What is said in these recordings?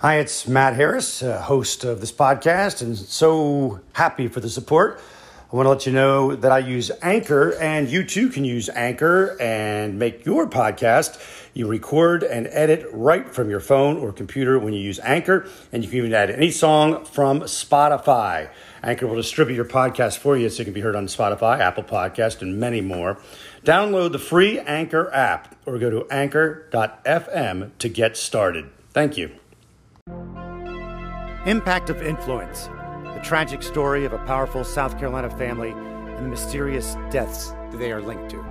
Hi, it's Matt Harris, uh, host of this podcast, and so happy for the support. I want to let you know that I use Anchor, and you too can use Anchor and make your podcast. You record and edit right from your phone or computer when you use Anchor, and you can even add any song from Spotify. Anchor will distribute your podcast for you so it can be heard on Spotify, Apple Podcast, and many more. Download the free Anchor app or go to anchor.fm to get started. Thank you. Impact of Influence The tragic story of a powerful South Carolina family and the mysterious deaths that they are linked to.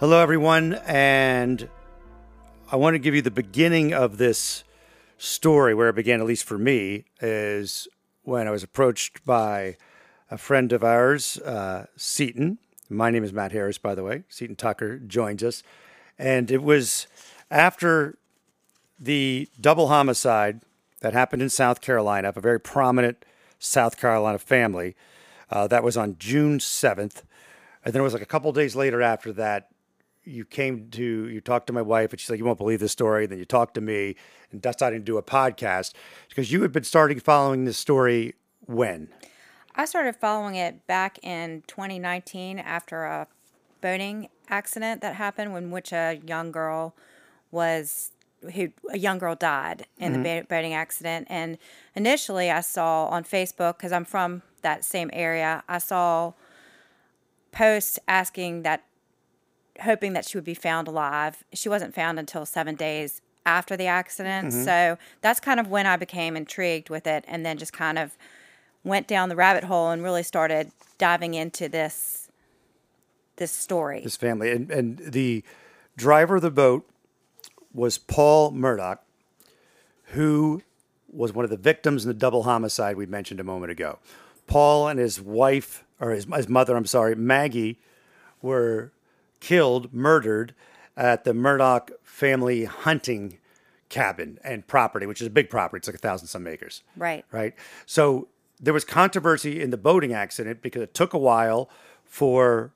Hello, everyone, and I want to give you the beginning of this story where it began, at least for me, is when I was approached by a friend of ours, uh, Seaton. My name is Matt Harris, by the way. Seaton Tucker joins us. And it was after the double homicide that happened in South Carolina of a very prominent South Carolina family. Uh, that was on June 7th. And then it was like a couple days later after that, you came to, you talked to my wife, and she's like, You won't believe this story. And then you talked to me and decided to do a podcast because you had been starting following this story when? I started following it back in 2019 after a boating accident that happened in which a young girl was who a young girl died in Mm-hmm. the boating accident and initially i saw on facebook because i'm from that same area i saw posts asking that hoping that she would be found alive she wasn't found until seven days after the accident Mm-hmm. so that's kind of when i became intrigued with it and then just kind of went down the rabbit hole and really started diving into this this story this family. And, and the driver of the boat was Paul Murdaugh, who was one of the victims in the double homicide we mentioned a moment ago. Paul and his wife, or his, his mother, I'm sorry, Maggie, were killed, murdered at the Murdaugh family hunting cabin and property, which is a big property. It's like a thousand some acres right right? So there was controversy in the boating accident because it took a while for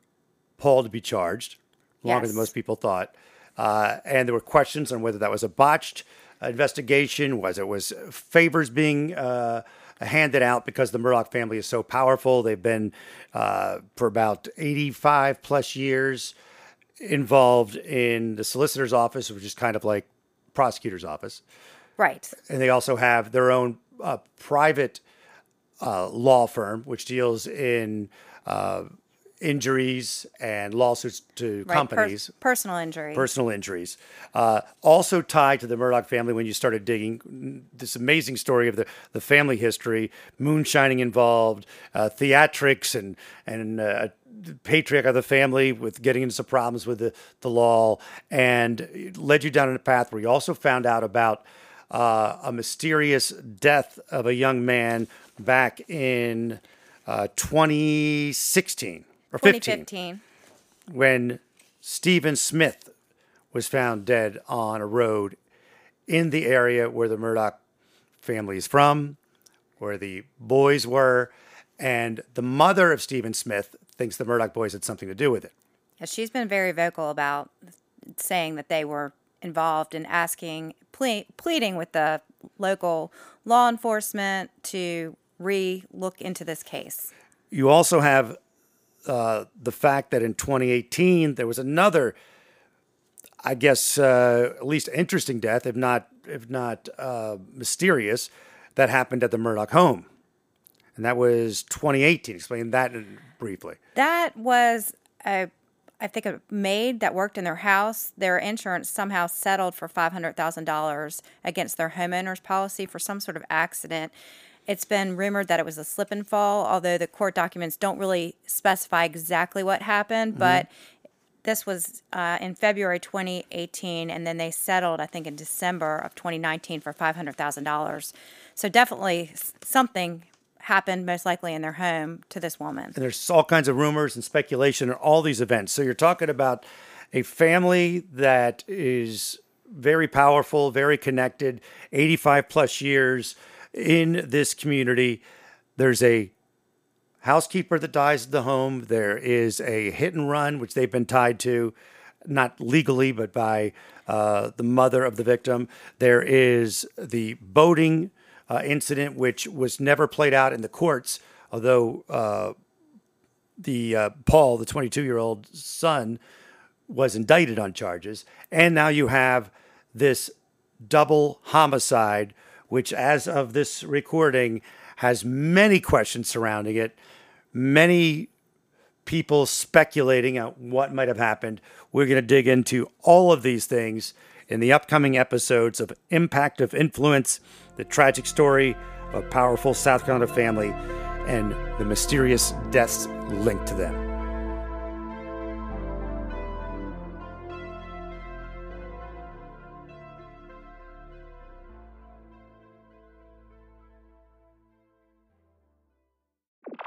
Paul to be charged, longer than most people thought, uh, and there were questions on whether that was a botched investigation, was it was favors being uh, handed out because the Murdaugh family is so powerful. They've been uh, for about eighty-five plus years involved in the solicitor's office, which is kind of like prosecutor's office right and they also have their own uh, private uh, law firm which deals in uh, injuries and lawsuits to right Per- companies. personal injuries, personal injuries. Uh, also tied to the murdaugh family when you started digging this amazing story of the, the family history moonshining involved uh, theatrics and and uh, patriarch of the family with getting into some problems with the, the law. And led you down a path where you also found out about uh, a mysterious death of a young man back in uh, 2016 or 15 2015 when Stephen Smith was found dead on a road in the area where the Murdaugh family is from, where the boys were, and the mother of Stephen Smith thinks the Murdaugh boys had something to do with it. Yeah, she's been very vocal about saying that they were involved in asking, ple- pleading with the local law enforcement to re look into this case. You also have uh, the fact that in 2018 there was another, I guess, uh, at least interesting death, if not if not uh, mysterious, that happened at the Murdaugh home, and that was 2018. Explain that briefly. That was a, I think, a maid that worked in their house. Their insurance somehow settled for five hundred thousand dollars against their homeowner's policy for some sort of accident. It's been rumored that it was a slip and fall, although the court documents don't really specify exactly what happened. But this was uh, in February 2018, and then they settled, I think, in December of 2019 for $500,000. So definitely something happened, most likely in their home, to this woman. And there's all kinds of rumors and speculation and all these events. So you're talking about a family that is very powerful, very connected, 85 plus years in this community. There's a housekeeper that dies at the home. There is a hit and run, which they've been tied to, not legally, but by uh, the mother of the victim. There is the boating uh, incident, which was never played out in the courts, although uh, the uh, Paul, the 22 year old son, was indicted on charges. And now you have this double homicide, which, as of this recording, has many questions surrounding it, many people speculating on what might have happened. We're going to dig into all of these things in the upcoming episodes of Impact of Influence, the tragic story of a powerful South Carolina family, and the mysterious deaths linked to them.